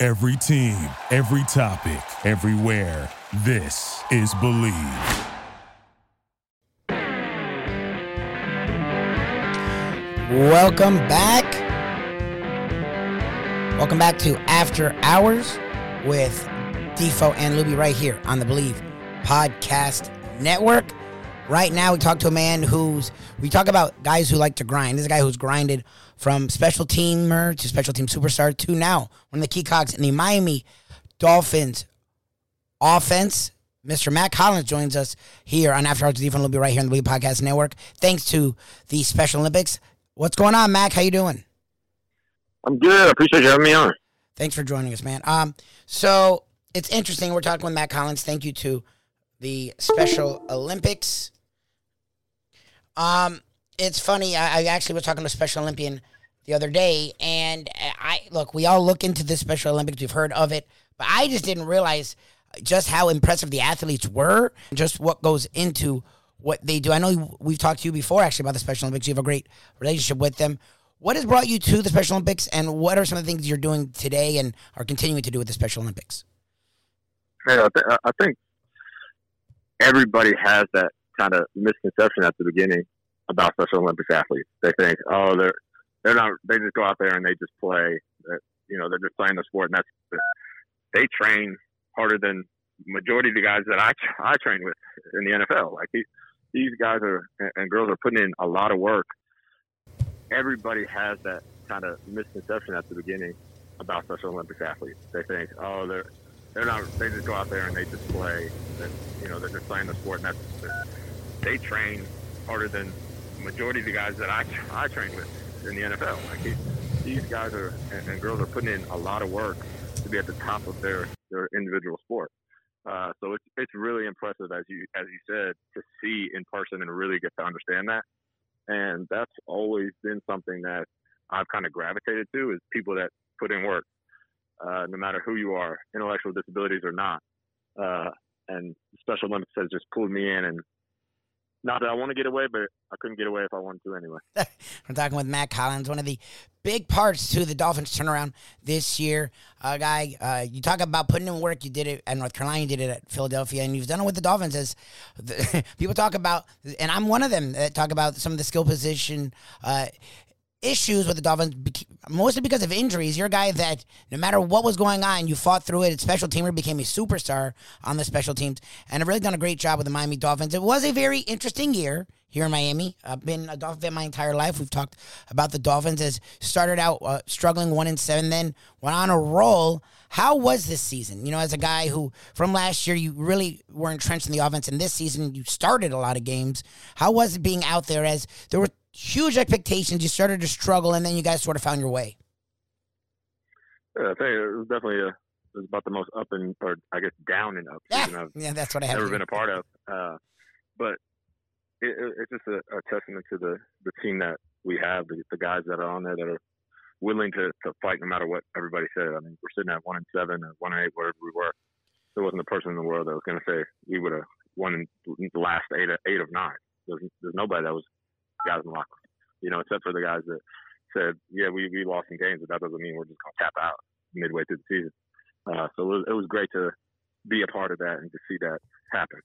Every team, every topic, everywhere. This is Bleav. Welcome back. Welcome back to After Hours with Defo and Luby right here on the Bleav Podcast Network. Right now, we talk to a man who's, we talk about guys who like to grind. This is a guy who's grinded from special teamer to special team superstar to now one of the key cogs in the Miami Dolphins offense. Mr. Mack Hollins joins us here on After Hours Defense. And Luby right here on the Bleav Podcast Network. Thanks to the Special Olympics. What's going on, Mack? How you doing? I'm good. I appreciate you having me on. Thanks for joining us, man. Um, so it's interesting. We're talking with Mack Hollins. Thank you to the Special Olympics. Um, it's funny. I, I actually was talking to a Special Olympian the other day, and I look. We all look into the Special Olympics. We've heard of it, but I just didn't realize just how impressive the athletes were. Just what goes into what they do. I know we've talked to you before actually about the Special Olympics. You have a great relationship with them. What has brought you to the Special Olympics, and what are some of the things you're doing today and are continuing to do with the Special Olympics? I, th- I think everybody has that kind of misconception at the beginning about Special Olympics athletes. They think, oh, they're they're not. They just go out there and they just play. That you know, they're just playing the sport, and that's they train harder than majority of the guys that I I train with in the NFL. Like these these guys are and girls are putting in a lot of work. Everybody has that kind of misconception at the beginning about Special Olympics athletes. They think, oh, they're they're not. They just go out there and they just play. That you know, they're just playing the sport, and that's they train harder than majority of the guys that I I train with in the NFL. Like these, guys are and, and girls are putting in a lot of work to be at the top of their their individual sport. Uh, so it's it's really impressive as you as you said to see in person and really get to understand that. And that's always been something that I've kind of gravitated to is people that put in work, uh, no matter who you are, intellectual disabilities or not. Uh, and Special Olympics has just pulled me in and not that I want to get away, but I couldn't get away if I wanted to anyway. I'm talking with Mack Hollins, one of the big parts to the Dolphins turnaround this year. Uh, guy, uh, you talk about putting in work. You did it at North Carolina, you did it at Philadelphia, and you've done it with the Dolphins. As the, people talk about, and I'm one of them that talk about some of the skill position uh, issues with the Dolphins, mostly because of injuries. You're a guy that no matter what was going on, you fought through it. Special teamer became a superstar on the special teams, and have really done a great job with the Miami Dolphins. It was a very interesting year here in Miami. I've been a Dolphin fan my entire life. We've talked about the Dolphins as started out uh, struggling one and seven, then went on a roll. How was this season? You know, as a guy who from last year you really were entrenched in the offense, and this season you started a lot of games. How was it being out there as there were huge expectations. You started to struggle, and then you guys sort of found your way. Yeah, I think it was definitely a, it was about the most up and or I guess down and up yeah, I've yeah, that's what I have never been a part of. Uh, but it, it, it's just a, a, testament to the the team that we have, the, the guys that are on there that are willing to, to fight no matter what everybody said. I mean, we're sitting at one and seven or one and eight, wherever we were. There wasn't a person in the world that was going to say we would have won the last eight eight of nine. There's, there's nobody that was guys in the locker room, you know, except for the guys that said, yeah, we, we lost some games, but that doesn't mean we're just going to tap out midway through the season. Uh, so it was, it was great to be a part of that and to see that happen.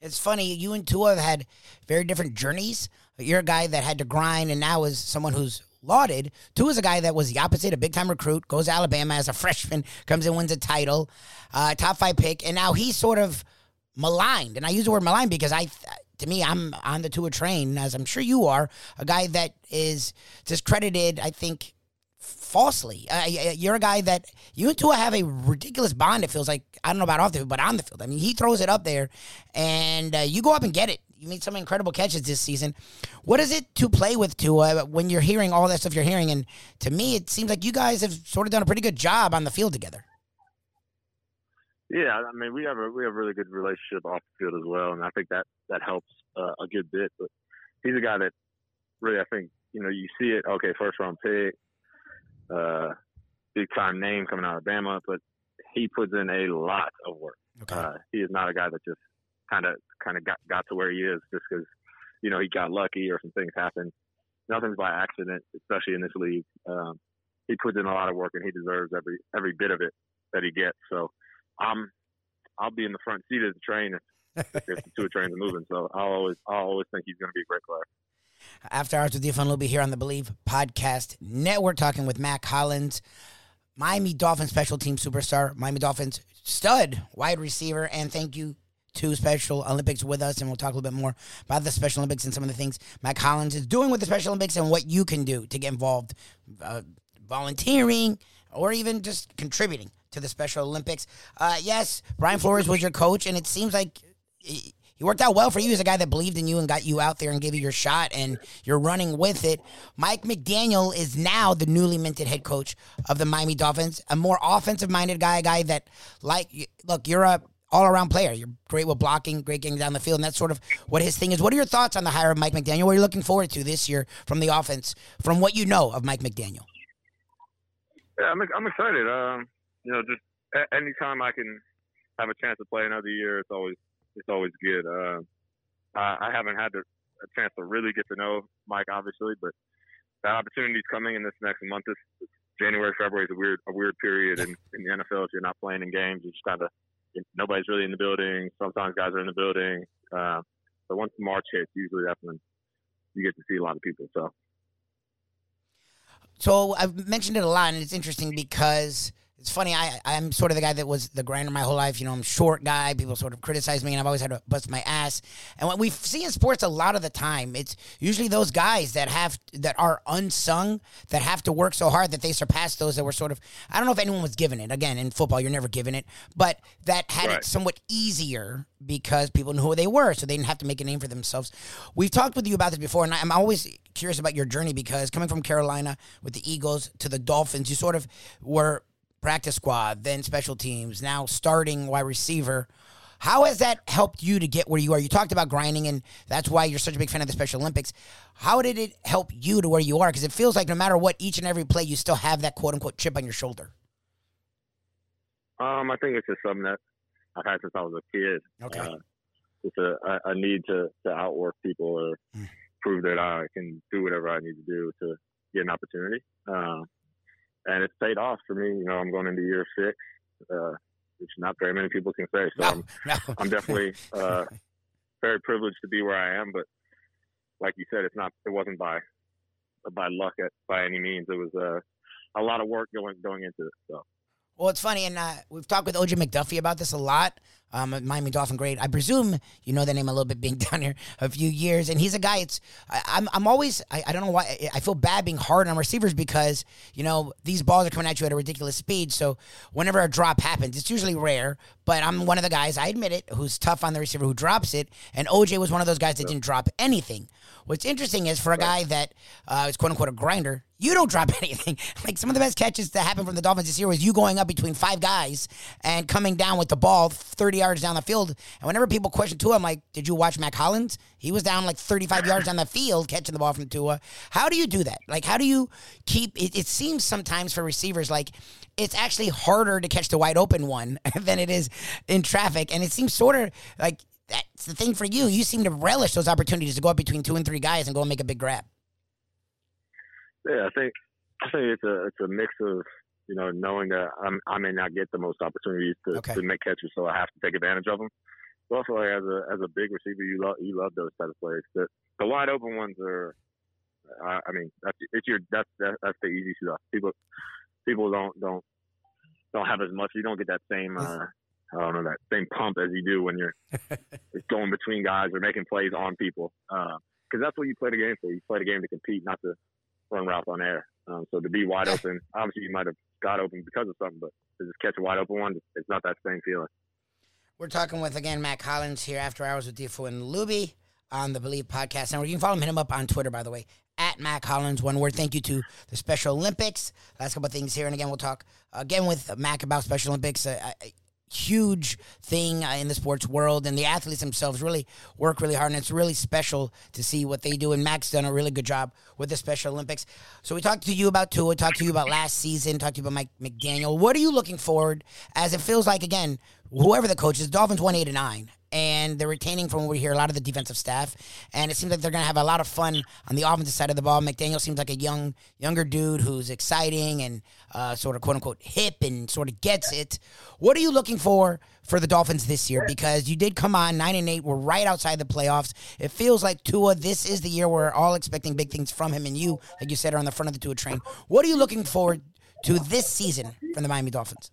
It's funny, you and Tua have had very different journeys. You're a guy that had to grind and now is someone who's lauded. Tua is a guy that was the opposite, a big time recruit, goes to Alabama as a freshman, comes in, wins a title, uh, top five pick, and now he's sort of maligned. And I use the word maligned because I to me, I'm on the Tua train, as I'm sure you are, a guy that is discredited, I think, falsely. Uh, you're a guy that you and Tua have a ridiculous bond. It feels like I don't know about off the field, but on the field. I mean, he throws it up there, and uh, you go up and get it. you made some incredible catches this season. What is it to play with Tua when you're hearing all that stuff you're hearing? And to me, it seems like you guys have sort of done a pretty good job on the field together. Yeah, I mean, we have a we have a really good relationship off the field as well, and I think that that helps uh, a good bit. But he's a guy that really, I think, you know, you see it. Okay, first round pick, uh, big time name coming out of Bama, but he puts in a lot of work. Okay. Uh, he is not a guy that just kind of kind of got got to where he is just because you know he got lucky or some things happened. Nothing's by accident, especially in this league. Um, he puts in a lot of work and he deserves every every bit of it that he gets. So, I'm I'll be in the front seat of the train if, if the Tua trains are moving. So I'll always I'll always think he's going to be a great player. After Hours with Defun be here on the Bleav Podcast Network, talking with Mack Hollins, Miami Dolphins special team superstar, Miami Dolphins stud wide receiver, and thank you to Special Olympics with us, and we'll talk a little bit more about the Special Olympics and some of the things Mack Hollins is doing with the Special Olympics and what you can do to get involved, uh, volunteering or even just contributing to the Special Olympics. Uh, yes, Brian Flores was your coach, and it seems like he, worked out well for you He's a guy that believed in you and got you out there and gave you your shot, and you're running with it. Mike McDaniel is now the newly minted head coach of the Miami Dolphins, a more offensive minded guy, a guy that, like, look, you're a all around player. You're great with blocking, great getting down the field, and that's sort of what his thing is. What are your thoughts on the hire of Mike McDaniel? What are you looking forward to this year from the offense, from what you know of Mike McDaniel? Yeah, I'm, I'm excited. Um, you know, just anytime I can have a chance to play another year, it's always it's always good. Uh, I, I haven't had a chance to really get to know Mike, obviously, but the opportunity's coming in this next month. This January, February is a weird a weird period in, in the NFL. If you're not playing in games, you just kind of nobody's really in the building. Sometimes guys are in the building. Uh, but once March hits, usually that's when you get to see a lot of people. So, so I've mentioned it a lot, and it's interesting because it's funny. I I'm sort of the guy that was the grinder my whole life. You know, I'm short guy. People sort of criticize me, and I've always had to bust my ass. And what we see in sports a lot of the time, it's usually those guys that have that are unsung that have to work so hard that they surpass those that were sort of. I don't know if anyone was given it. Again, in football, you're never given it, but that had right. it somewhat easier because people knew who they were, so they didn't have to make a name for themselves. We've talked with you about this before, and I'm always curious about your journey because coming from Carolina with the Eagles to the Dolphins, you sort of were practice squad, then special teams, now starting wide receiver. How has that helped you to get where you are? You talked about grinding, and that's why you're such a big fan of the Special Olympics. How did it help you to where you are? Because it feels like no matter what, each and every play, you still have that quote unquote chip on your shoulder. Um, I think it's just something that I've had since I was a kid. Okay. Uh, it's a, a, need to, to outwork people or mm. prove that I can do whatever I need to do to get an opportunity. Uh, and it's paid off for me. You know, I'm going into year six, uh, which not very many people can say. So no, I'm, no. I'm definitely uh, very privileged to be where I am. But like you said, it's not. It wasn't by by luck at, by any means. It was uh, a lot of work going going into it. So. Well, it's funny, and uh, we've talked with OJ McDuffie about this a lot um, Miami Dolphin great. I presume you know the name a little bit being down here a few years. And he's a guy, it's, I, am I'm, I'm always, I, I don't know why, I feel bad being hard on receivers because, you know, these balls are coming at you at a ridiculous speed. So whenever a drop happens, it's usually rare, but I'm one of the guys, I admit it, who's tough on the receiver who drops it. And OJ was one of those guys that didn't drop anything. What's interesting is for a guy that uh, is quote unquote a grinder, you don't drop anything. like some of the best catches that happened from the Dolphins this year was you going up between five guys and coming down with the ball 30 yards down the field. And whenever people question Tua, I'm like, did you watch Mack Hollins? He was down like 35 yards down the field catching the ball from Tua. How do you do that? Like, how do you keep it? It seems sometimes for receivers like it's actually harder to catch the wide open one than it is in traffic. And it seems sort of like that's the thing for you. You seem to relish those opportunities to go up between two and three guys and go and make a big grab. Yeah, I think I think it's a it's a mix of you know knowing that I'm, I may not get the most opportunities to, okay. to make catches, so I have to take advantage of them. But also, like, as a as a big receiver, you love you love those type of plays. The the wide open ones are, I, I mean, that's it's your that's that, that's the easy stuff. People people don't don't don't have as much. You don't get that same. Uh, I don't know that same pump as you do when you're going between guys or making plays on people. Because uh, that's what you play the game for. You play the game to compete, not to run routes on air. Um, so to be wide open, obviously you might have got open because of something, but to just catch a wide open one, it's not that same feeling. We're talking with again Mack Hollins here after hours with Defo and Luby. on the Bleav Podcast Network. You can follow him, hit him up on Twitter, by the way, at Mack Hollins. One word. Thank you to the Special Olympics. Last couple of things here, and again, we'll talk again with Mack about Special Olympics. Uh, I, huge thing uh, in the sports world, and the athletes themselves really work really hard, and it's really special to see what they do. And Max done a really good job with the Special Olympics. So we talked to you about Tua, talked to you about last season, talked to you about Mike McDaniel. What are you looking forward? As it feels like again, whoever the coach is, Dolphins one eight and nine and they're retaining from we hear a lot of the defensive staff. And it seems like they're going to have a lot of fun on the offensive side of the ball. McDaniel seems like a young, younger dude who's exciting and uh, sort of quote unquote hip and sort of gets it. What are you looking for for the Dolphins this year? Because you did come on nine and eight. We're right outside the playoffs. It feels like Tua. This is the year we're all expecting big things from him, and you, like you said, are on the front of the Tua train. What are you looking forward to this season from the Miami Dolphins?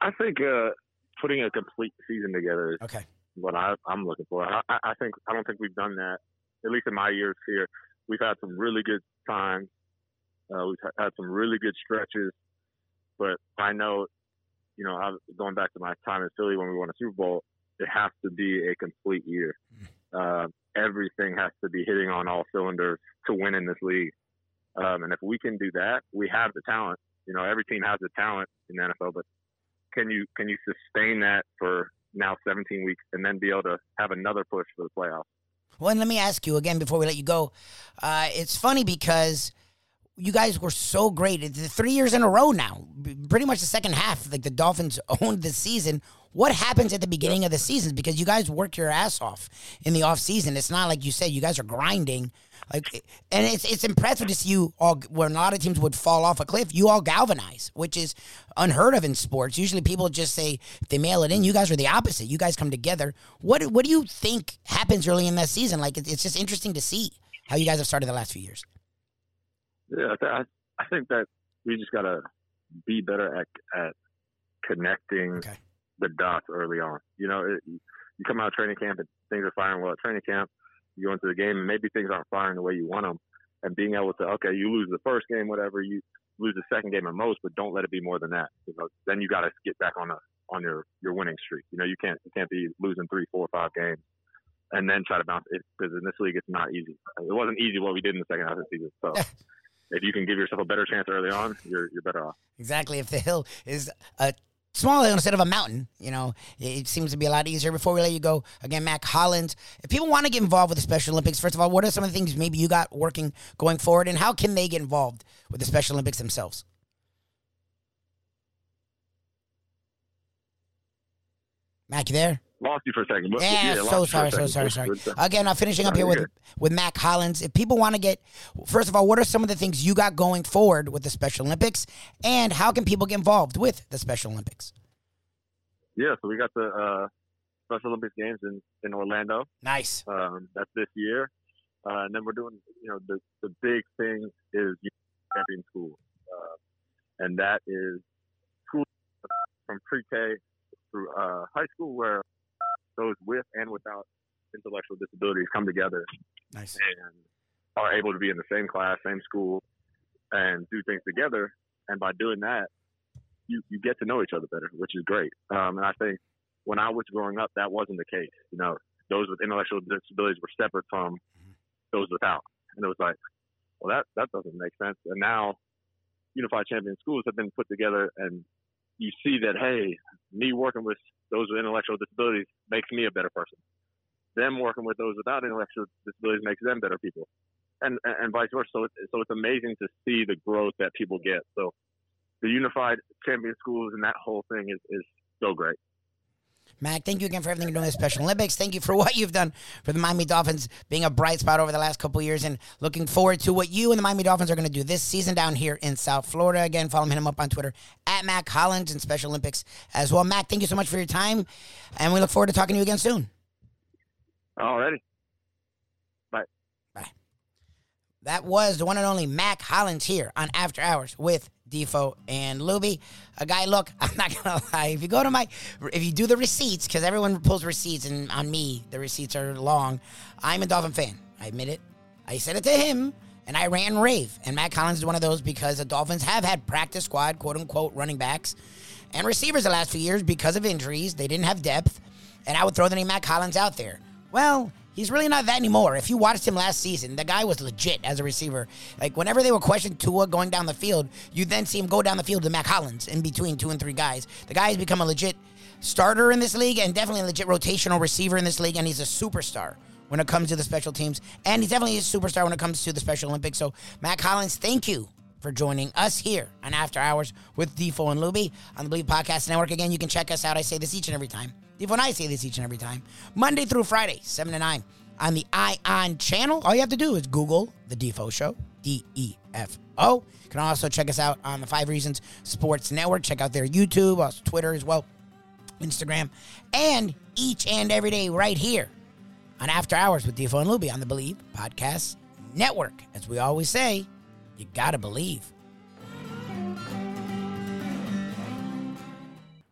I think uh, putting a complete season together is Okay. what I, I'm looking for. I, I think I don't think we've done that at least in my years here. We've had some really good times. Uh, we've had some really good stretches, but I know, you know, I, going back to my time in Philly when we won a Super Bowl, it has to be a complete year. Uh, everything has to be hitting on all cylinders to win in this league. Um, and if we can do that, we have the talent. You know, every team has the talent in the NFL, but can you can you sustain that for now 17 weeks and then be able to have another push for the playoffs? Well, and let me ask you again before we let you go. Uh, it's funny because you guys were so great. It's three years in a row now. Pretty much the second half, like the Dolphins owned the season. What happens at the beginning of the season? Because you guys work your ass off in the off season. It's not like you said you guys are grinding. Like, and it's it's impressive to see you all. When a lot of teams would fall off a cliff, you all galvanize, which is unheard of in sports. Usually, people just say if they mail it in. You guys are the opposite. You guys come together. What what do you think happens early in that season? Like, it's just interesting to see how you guys have started the last few years. Yeah, I, I, I think that we just gotta be better at at connecting Okay. The dots early on. You know, it, you come out of training camp and things are firing well at training camp. You go into the game and maybe things aren't firing the way you want them, and being able to okay, you lose the first game, whatever you lose the second game at most, but don't let it be more than that. You know, then you got to get back on a on your your winning streak. You know, you can't you can't be losing three, four, five games and then try to bounce it because in this league it's not easy. It wasn't easy what we did in the second half of the season. So if you can give yourself a better chance early on, you're you're better off. Exactly. If the hill is a small instead of a mountain, you know, it seems to be a lot easier. Before we let you go, again, Mack Hollins, if people want to get involved with the Special Olympics, first of all, what are some of the things maybe you got working going forward, and how can they get involved with the Special Olympics themselves? Mack, you there? Lost you for a second. but- Yeah, lost so sorry, so sorry, sorry. Again, I'm finishing up here with with Mack Hollins. If people want to get, first of all, what are some of the things you got going forward with the Special Olympics, and how can people get involved with the Special Olympics? Yeah, so we got the uh, Special Olympics games in in Orlando. Nice. Um, that's this year, uh, and then we're doing. You know, the the big thing is champion school, uh, and that is school from pre-K through uh, high school, where those with and without intellectual disabilities come together Nice. and are able to be in the same class, same school, and do things together. And by doing that, you, you get to know each other better, which is great. Um, and I think when I was growing up, that wasn't the case. You know, those with intellectual disabilities were separate from those without, and it was like, well, that that doesn't make sense. And now, Unified Champion Schools have been put together, and you see that hey, me working with those with intellectual disabilities makes me a better person them working with those without intellectual disabilities makes them better people, and and, vice versa. So it's so it's amazing to see the growth that people get. So the unified champion schools and that whole thing is is so great. Mack, thank you again for everything you're doing with the Special Olympics. Thank you for what you've done for the Miami Dolphins being a bright spot over the last couple of years and looking forward to what you and the Miami Dolphins are going to do this season down here in South Florida. Again, follow him up on Twitter at Mack Hollins and Special Olympics as well. Mack, thank you so much for your time, and we look forward to talking to you again soon. Alrighty. Bye. Bye. That was the one and only Mack Hollins here on After Hours with Defo and Luby. A guy, look, I'm not gonna lie. If you go to my, if you do the receipts, because everyone pulls receipts, and on me the receipts are long. I'm a Dolphin fan. I admit it. I said it to him, and I ran rave. And Mack Hollins is one of those because the Dolphins have had practice squad, quote unquote, running backs and receivers the last few years because of injuries. They didn't have depth. and I would throw the name Mack Hollins out there. Well, he's really not that anymore. If you watched him last season, the guy was legit as a receiver. Like whenever they were questioning Tua going down the field, you then see him go down the field to Mack Hollins in between two and three guys. The guy has become a legit starter in this league and definitely a legit rotational receiver in this league, and he's a superstar when it comes to the special teams. And he's definitely a superstar when it comes to the Special Olympics. So, Mack Hollins, thank you for joining us here on After Hours with Defo and Luby on the Bleav Podcast Network. Again, you can check us out. I say this each and every time. And I say this each and every time. Monday through Friday, 7 to 9 on the ION channel. All you have to do is Google The Defo Show, D E F O. You can also check us out on the Five Reasons Sports Network. Check out their YouTube, also Twitter as well, Instagram, and each and every day right here on After Hours with Defo and Luby on the Bleav Podcast Network. As we always say, you gotta believe.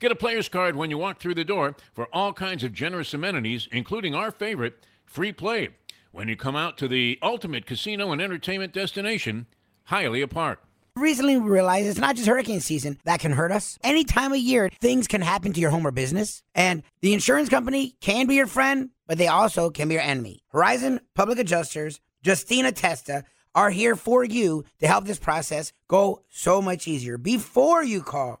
Get a player's card when you walk through the door for all kinds of generous amenities, including our favorite, free play, when you come out to the ultimate casino and entertainment destination, Hialeah Park. Recently we realized it's not just hurricane season that can hurt us. Any time of year, things can happen to your home or business. And the insurance company can be your friend, but they also can be your enemy. Horizon Public Adjusters, Justina Testa, are here for you to help this process go so much easier. Before you call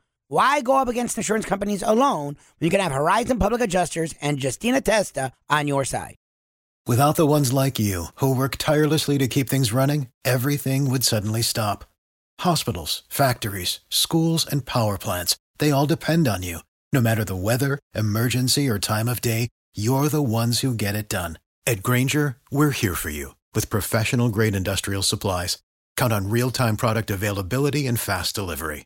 Why go up against insurance companies alone when you can have Horizon Public Adjusters and Justina Testa on your side? Without the ones like you, who work tirelessly to keep things running, everything would suddenly stop. Hospitals, factories, schools, and power plants, they all depend on you. No matter the weather, emergency, or time of day, you're the ones who get it done. At Grainger, we're here for you with professional grade industrial supplies. Count on real time product availability and fast delivery.